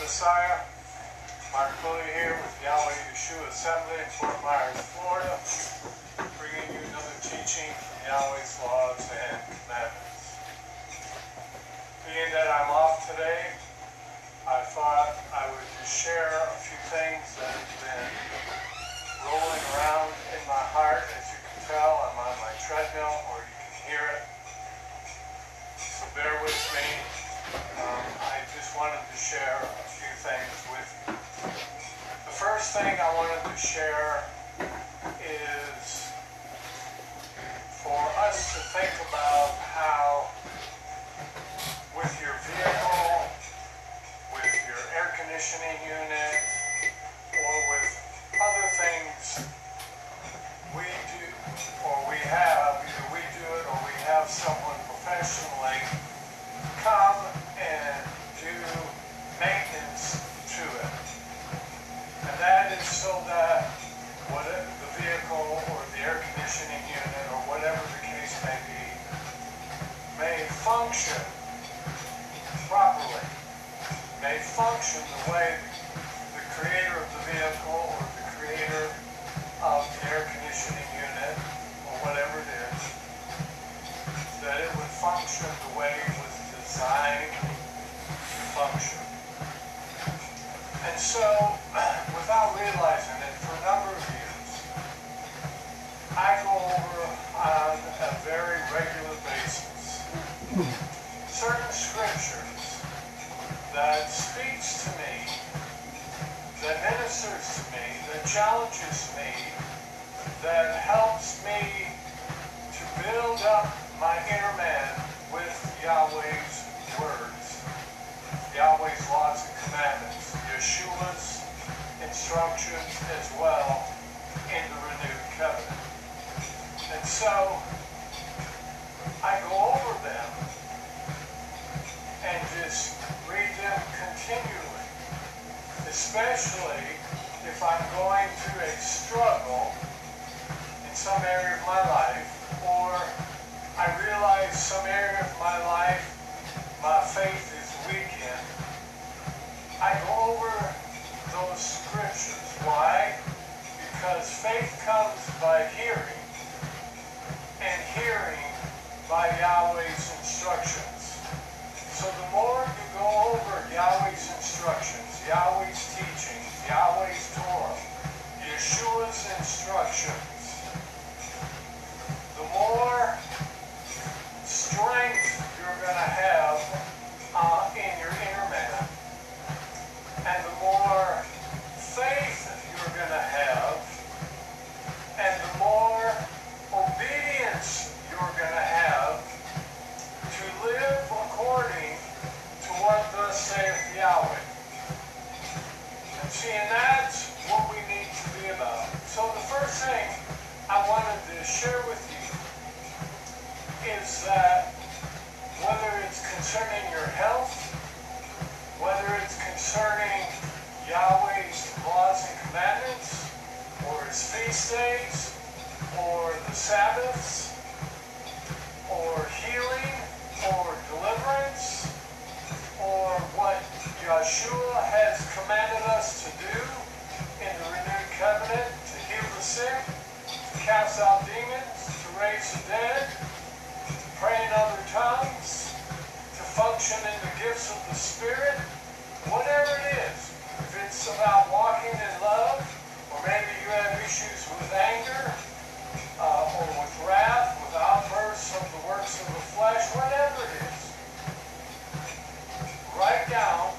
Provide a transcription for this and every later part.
Messiah. Mark Pulley here with Yahweh Yeshua Assembly in Fort Myers, Florida, bringing you another teaching from Yahweh's laws and commandments. Being that I'm off today, I thought I would just share a few things that have been rolling around in my heart. As you can tell, I'm on my treadmill, or you can hear it. So bear with me. Um, I wanted to share a few things with you. The first thing I wanted to share is for us to think about how with your vehicle, with your air conditioning unit, or with other things we do or we have, either we do it or we have someone professionally come and do maintenance to it. And that is so that what it- the vehicle or the air conditioning unit or whatever the case may be may function properly, may function the way the creator of the vehicle or the creator of the air conditioning unit or whatever it is, that it would function the way it was designed to function. And so, without realizing it, for a number of years, I go over on a very regular basis certain scriptures that speaks to me, that ministers to me, that challenges me, that helps me to build up my inner man with Yahweh's words, Yahweh's laws and commandments, Yeshua's instructions as well in the renewed covenant. And so I go over them and just read them continually, especially if I'm going through a struggle in some area of my life, or I realize some area of my life my faith is weak in. I go over those scriptures. Why? Because faith comes by hearing, and hearing by Yahweh's instructions. So the more you go over Yahweh's instructions, Yahweh's teachings, Yahweh's Torah, Yeshua's instructions, the more strength you're going to other tongues, to function in the gifts of the Spirit, whatever it is. If it's about walking in love, or maybe you have issues with anger, uh, or with wrath, with outbursts of the works of the flesh, whatever it is, write down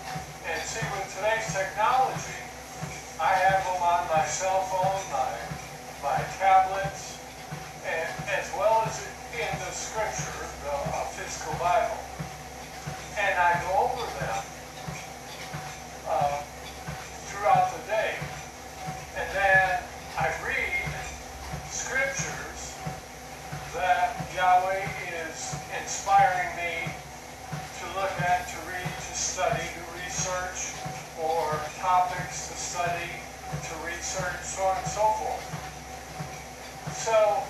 and see with today's technology, I have them on my cell phone, my, my tablets, and as well as in the scripture, the uh, physical Bible. And I go over them uh, throughout the day. And then I read scriptures that Yahweh is inspiring me to look at, to read, to study, to research, or topics to study, to research, so on and so forth. So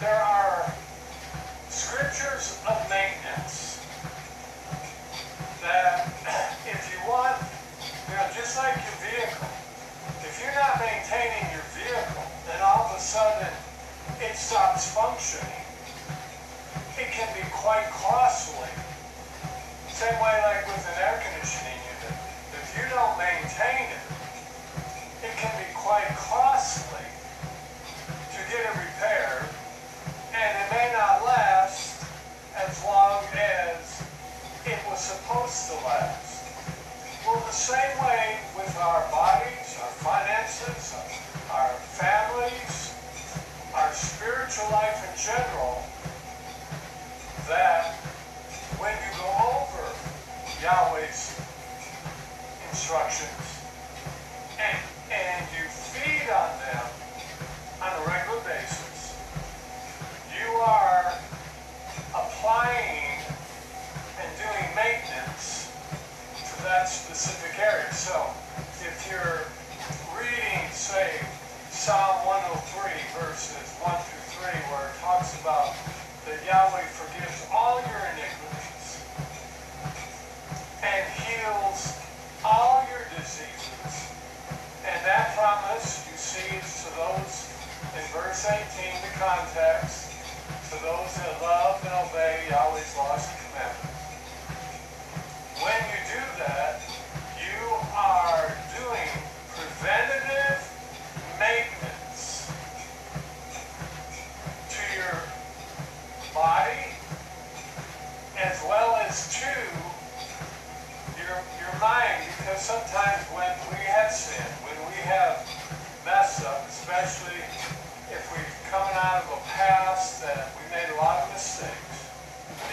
there are scriptures of maintenance. That if you want, you know, just like your vehicle, if you're not maintaining your vehicle, then all of a sudden it stops functioning. It can be quite costly. Same way like with an air conditioner same way with our bodies, our finances, our families, our spiritual life in general, that when you go over Yahweh's instructions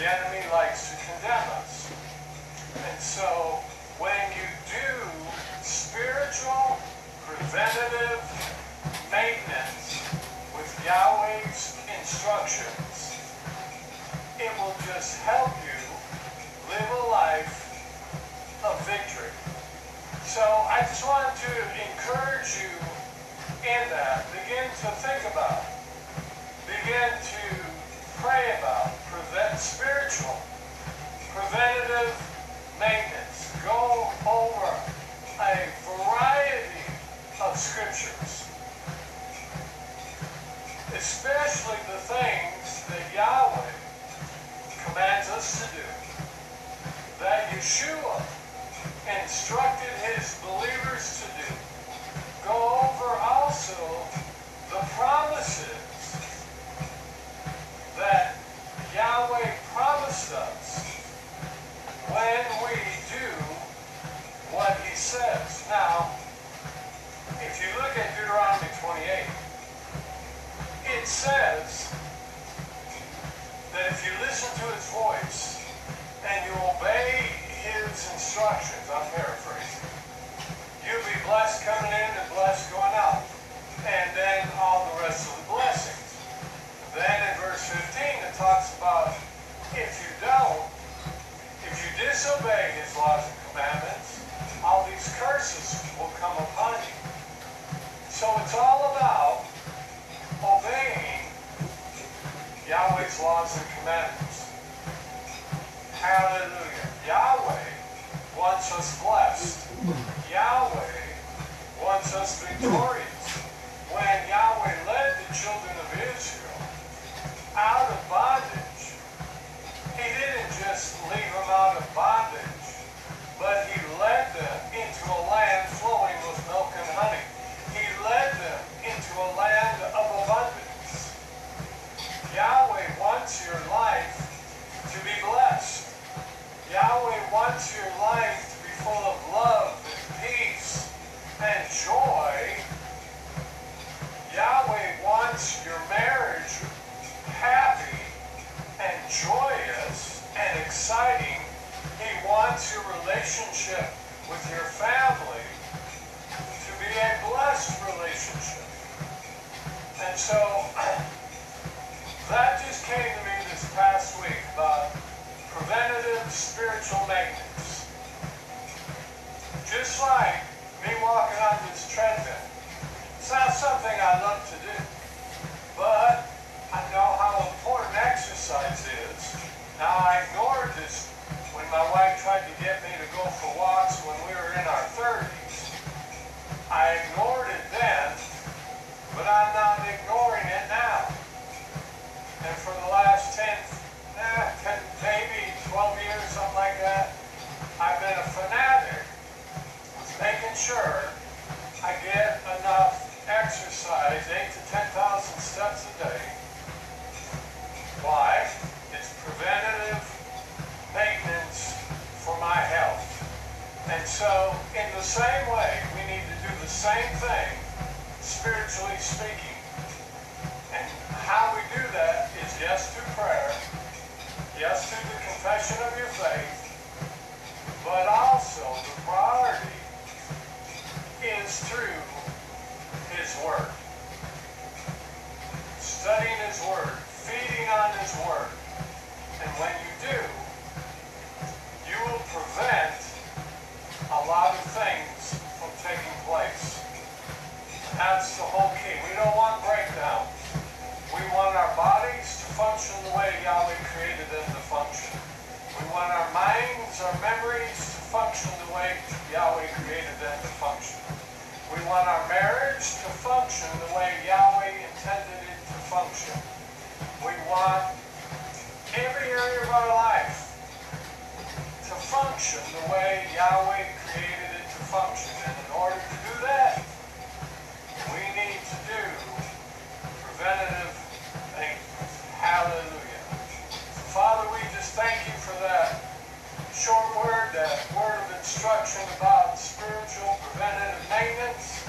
the enemy likes to condemn us. And so when you do spiritual preventative maintenance with Yahweh's instructions, it will just help you live a life of victory. So I just wanted to encourage you in that. Begin to think about, begin to pray about, prevent spiritual, preventative maintenance. Go over a variety of scriptures, especially the things that Yahweh commands us to do, that Yeshua instructed his believers to do. Go over also the promises that Yahweh promised us when we do what he says. Now, if you look at Deuteronomy 28, it says that if you listen to his voice and you obey his instructions, I'm paraphrasing, you'll be blessed coming in and blessed going out. And then all the rest of the blessings. Then in verse 15 it talks about you if you disobey his laws and commandments, all these curses will come upon you. So it's all about obeying Yahweh's laws and commandments. Hallelujah. Yahweh wants us blessed. Yahweh wants us victorious. When Yahweh led the children of Israel Word, feeding on His Word. And when you do, you will prevent a lot of things from taking place. That's the whole key. We don't want breakdown. We want our bodies to function the way Yahweh created them to function. We want our minds, our memories to function the way Yahweh created them to function. We want our marriage to function the way Yahweh intended function. We want every area of our life to function the way Yahweh created it to function. And in order to do that, we need to do preventative maintenance. Hallelujah. Father, we just thank you for that short word, that word of instruction about spiritual preventative maintenance.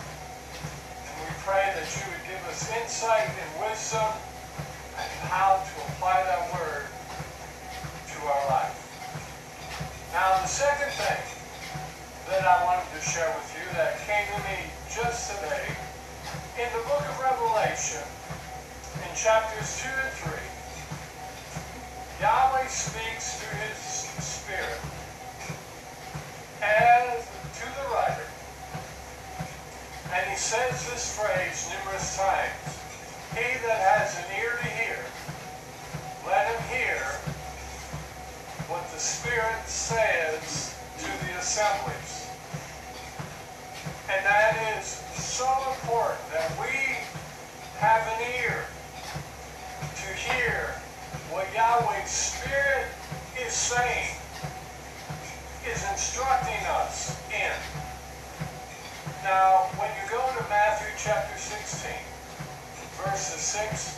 Pray that you would give us insight and wisdom and how to apply that word to our life. Now, the second thing that I wanted to share with you that came to me just today, in the book of Revelation, in chapters 2 and 3, Yahweh speaks through his spirit as. And he says this phrase numerous times. He that has an ear to hear, let him hear what the Spirit says to the assemblies. And that is so important that we have an ear to hear what Yahweh's Spirit is saying, is instructing us in. Now, when you go to Matthew chapter 16, verses 6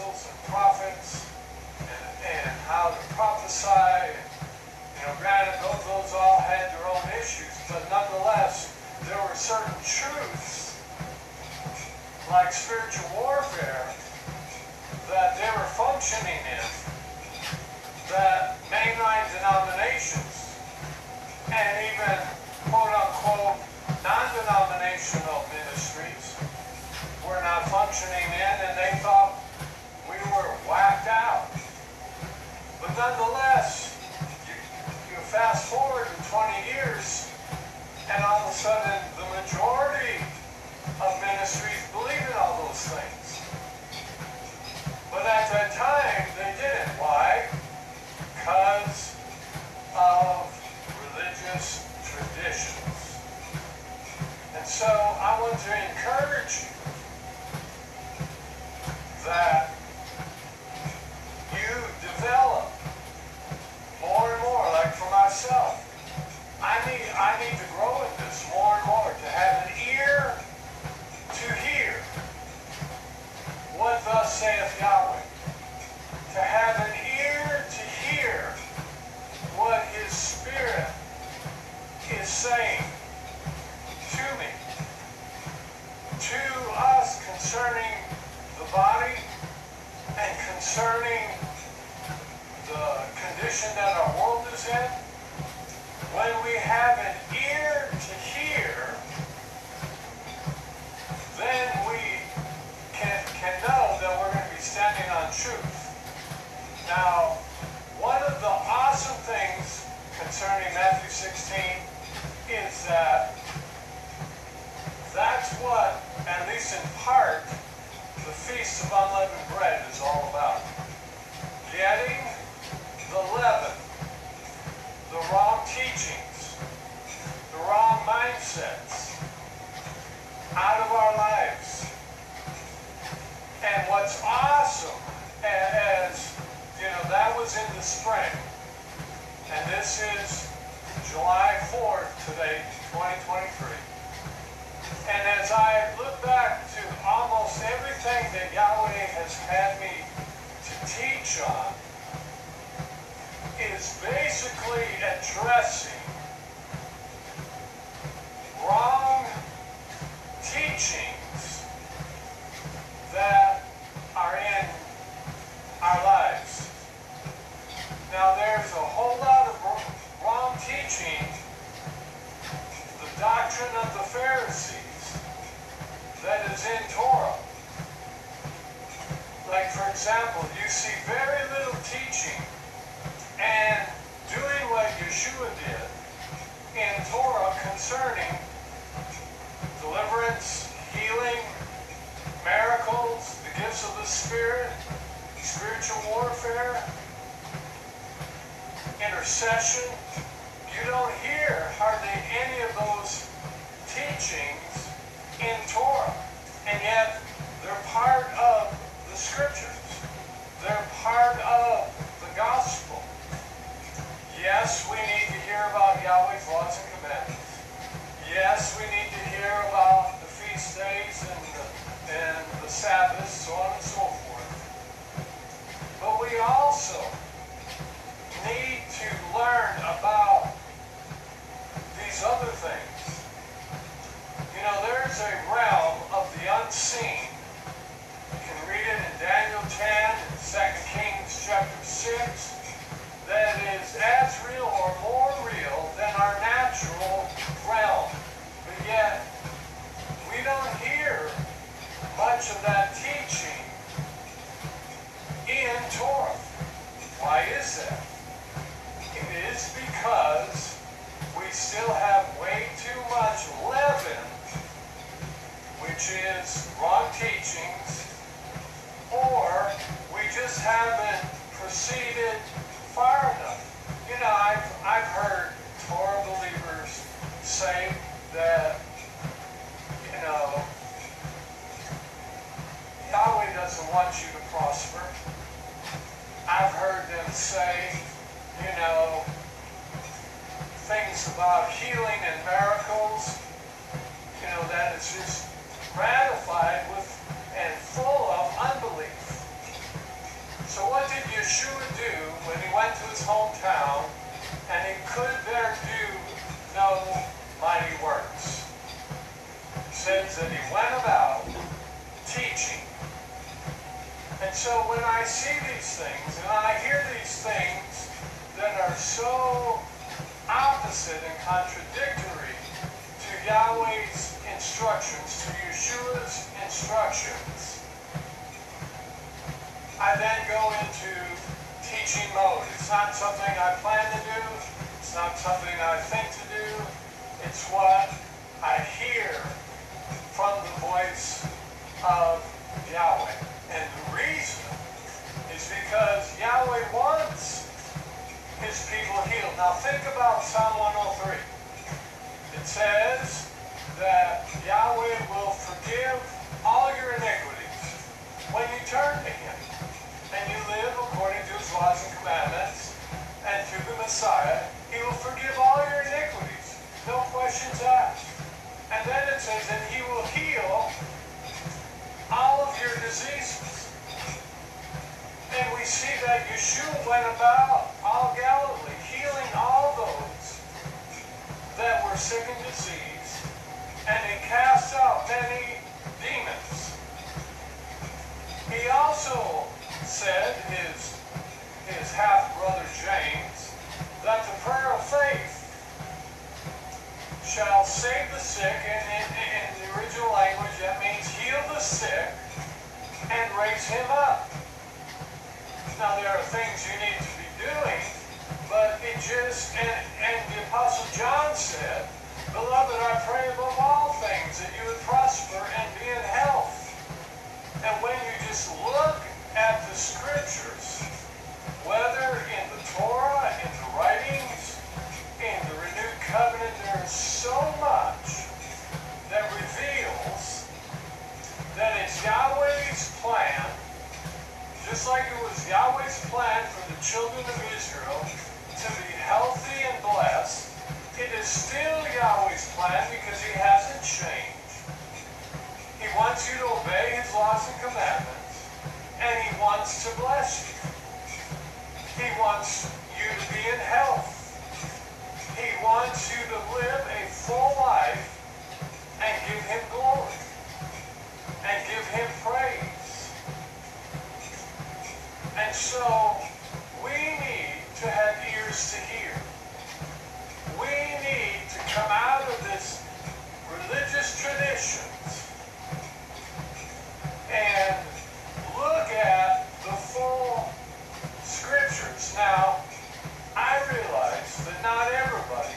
apostles and prophets and, and how to prophesy. You know, granted, those, those all had their own issues, but nonetheless, there were certain truths, like spiritual warfare, that they were functioning in that mainline denominations and even quote unquote non-denominational ministries were not functioning in and they thought whacked out. But nonetheless, you, you fast forward in 20 years and all of a sudden the majority of ministries believe in all those things. But at that time, they didn't. Why? Because of religious traditions. And so I want to encourage you that I need to grow in this more and more, to have an ear to hear what thus saith Yahweh. Matthew 16 is that that's what, at least in part, the Feast of Unleavened Bread is all about. Getting the leaven, the wrong teachings, the wrong mindsets out of our lives. And what's awesome, as you know, that was in the spring, and this is July 4th today, 2023. And as I look back to almost everything that Yahweh has had me to teach on, is basically addressing wrong teachings that are in our lives. Now there's a whole lot example, you see very little teaching and doing what Yeshua did in Torah concerning deliverance, healing, miracles, the gifts of the Spirit, spiritual warfare, intercession. You don't hear hardly any of those teachings in Torah. And yet, they're part of the scriptures. They're part of the gospel. Yes, we need to hear Yes, we need to hear about the feast days and the, and the Sabbaths, so on things about healing and miracles, you know, that is just ratified with and full of unbelief. So what did Yeshua do when he went to his hometown and he could there do no mighty works? It says that he went about teaching. And so when I see these things and I hear these things that are so opposite and contradictory to Yahweh's instructions, to Yeshua's instructions. I then go into teaching mode. It's not something I plan to do. It's not something I think to do. It's what I hear from the voice of Yahweh. And the reason is because Yahweh wants his people healed. Now think about Psalm 103. It says that Yahweh will forgive all your iniquities when you turn to him and you live according to his laws and commandments and through the Messiah, he will forgive all your iniquities. No questions asked. And then it says that he will heal all of your diseases. And we see that Yeshua went about all Galilee, that were sick and diseased, and he cast out many demons. He also said, his, his half-brother James, that the prayer of faith shall save the sick, and in, in the original language that means heal the sick and raise him up. Now there are things you need to be doing, and, and the Apostle John said, Beloved, I pray above all things that you would prosper and be in health. And when you just look at the scriptures, whether in the Torah, in the writings, in the renewed covenant, there is so much that reveals that it's Yahweh's plan, just like it was Yahweh's plan for the children of Israel healthy and blessed, it is still Yahweh's plan because he hasn't changed. He wants you to obey his laws and commandments, and he wants to bless you. He wants you to be in health. He wants you to live a full life and give him glory and give him praise. And so we need to have ears to hear. We need to come out of this religious traditions and look at the full scriptures. Now, I realize that not everybody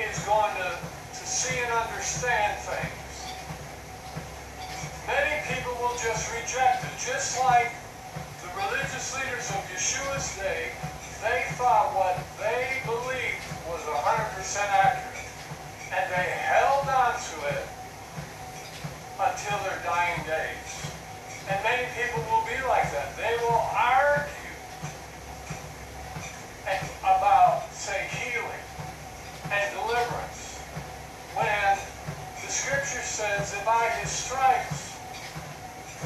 is going to, to see and understand things. Many people will just reject it, just like the religious leaders of Yeshua's day, And they held on to it until their dying days. And many people will be like that. They will argue about, say, healing and deliverance. When the scripture says that by his stripes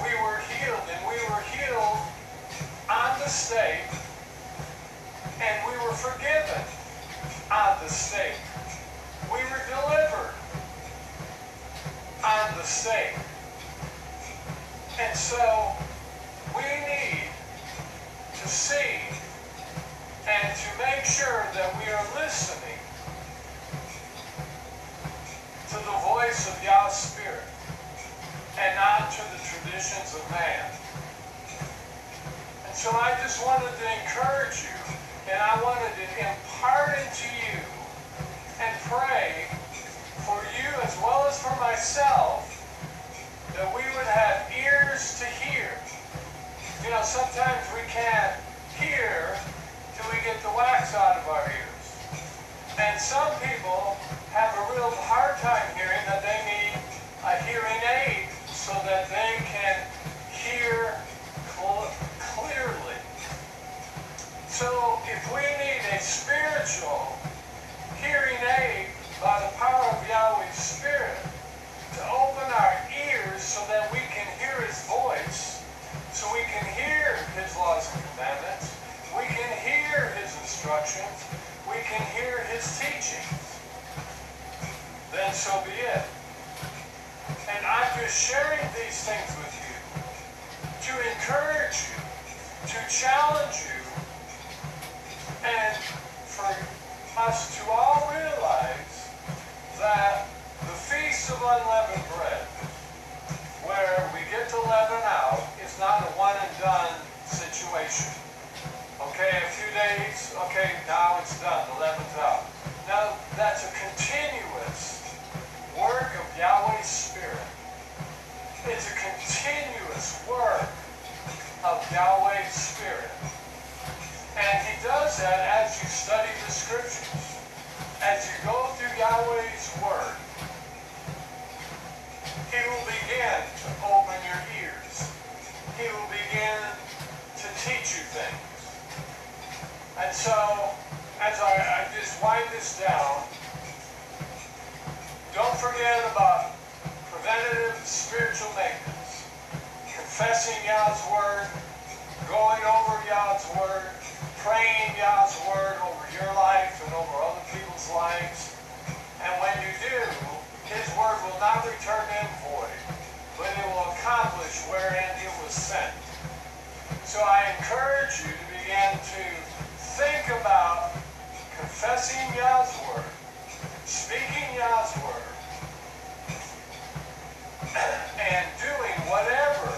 we were healed, and we were healed on the stake, and we were forgiven on the stake. We were delivered on the stake. And so we need to see and to make sure that we are listening to the voice of Yah's Spirit and not to the traditions of man. And so I just wanted to encourage you and I wanted to into you and pray for you as well as for myself that we would have ears to hear. You know, sometimes we can't hear till we get the wax out of our ears. And some people have a real hard time hearing that they need a hearing aid so that they can hear So if we need a spiritual hearing aid by the power of Yahweh's Spirit to open our ears so that we can hear his voice, so we can hear his laws and commandments, we can hear his instructions, we can hear his teachings, then so be it. And I'm just sharing these things with you to encourage you, to challenge you, for us to all realize that the Feast of Unleavened Bread, where we get to leaven out, is not a one and done situation. Okay, a few days, okay, now it's done, the leaven's out. Now, that's a continuous work of Yahweh's Spirit. It's a continuous work of Yahweh's Spirit. That as you study the scriptures. As you go through Yahweh's Word, he will begin to open your ears. He will begin to teach you things. And so, as I, I just wind this down, don't forget about preventative spiritual maintenance, confessing Yah's Word, going over Yah's Word, praying Yah's Word over your life and over other people's lives. And when you do, His Word will not return in void, but it will accomplish wherein it was sent. So I encourage you to begin to think about confessing Yah's Word, speaking Yah's Word, and doing whatever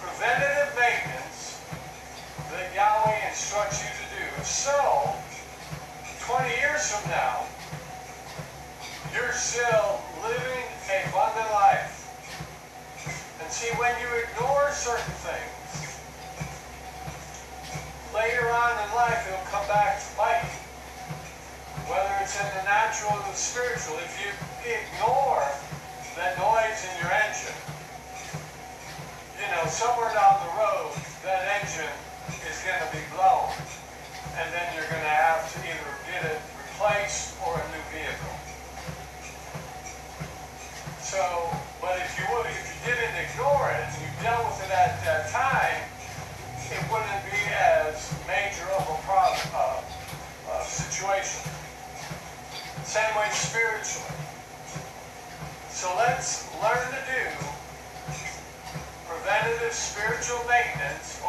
preventative instructs you to do. So, 20 years from now, you're still living a abundant life. And see, when you ignore certain things, later on in life it'll come back to bite you. Whether it's in the natural or the spiritual, if you ignore that noise in your engine, you know, somewhere down the road, that engine going to be blown. And then you're going to have to either get it replaced or a new vehicle. So, but if you would, if you didn't ignore it and you dealt with it at that time, it wouldn't be as major of a problem, uh, uh, situation. Same way spiritually. So let's learn to do preventative spiritual maintenance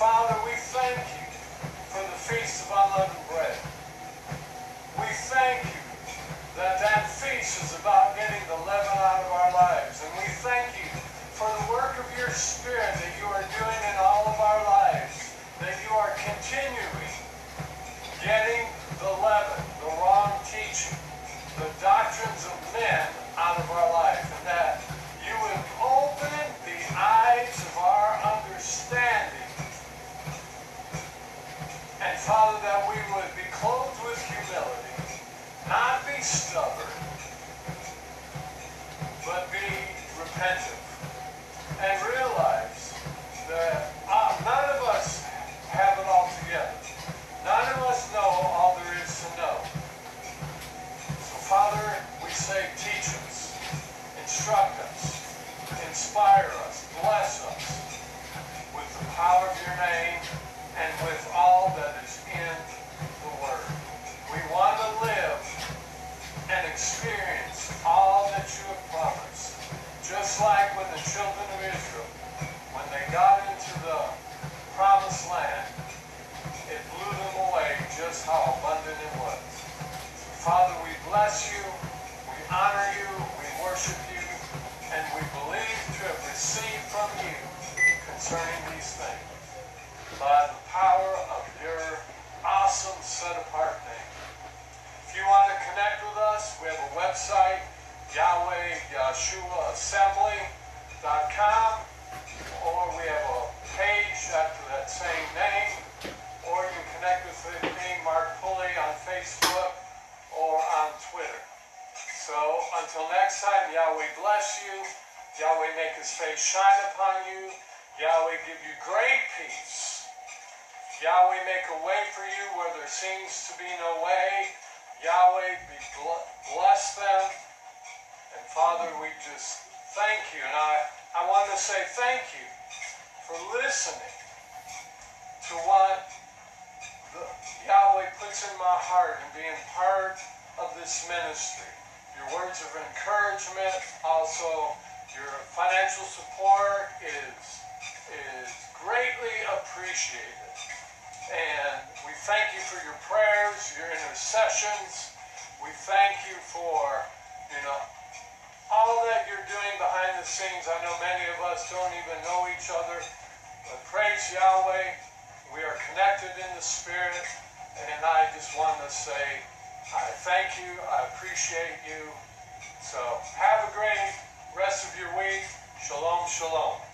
Father, we thank you for the Feast of Unleavened Bread. We thank you that that feast is about getting the leaven out of our lives. And we thank you for the work of your Spirit that you are doing in all of our lives, that you are continuing getting the leaven, the wrong teaching, the doctrines of men out of our life, Father, that we would be clothed with humility, not be stubborn, but be repentant. And realize that uh, none of us have it all together. None of us know all there is to know. So, Father, we say, teach us, instruct us, inspire us, bless us with the power of your name and with great peace. Yahweh make a way for you where there seems to be no way. Yahweh be bless them. And Father, we just thank you. And I, I want to say thank you for listening to what the, Yahweh puts in my heart and being part of this ministry. Your words of encouragement, also your financial support is, is greatly appreciated. And we thank you for your prayers, your intercessions. We thank you for, you know, all that you're doing behind the scenes. I know many of us don't even know each other, but praise Yahweh. We are connected in the Spirit, and I just want to say, I thank you. I appreciate you. So have a great rest of your week. Shalom, shalom.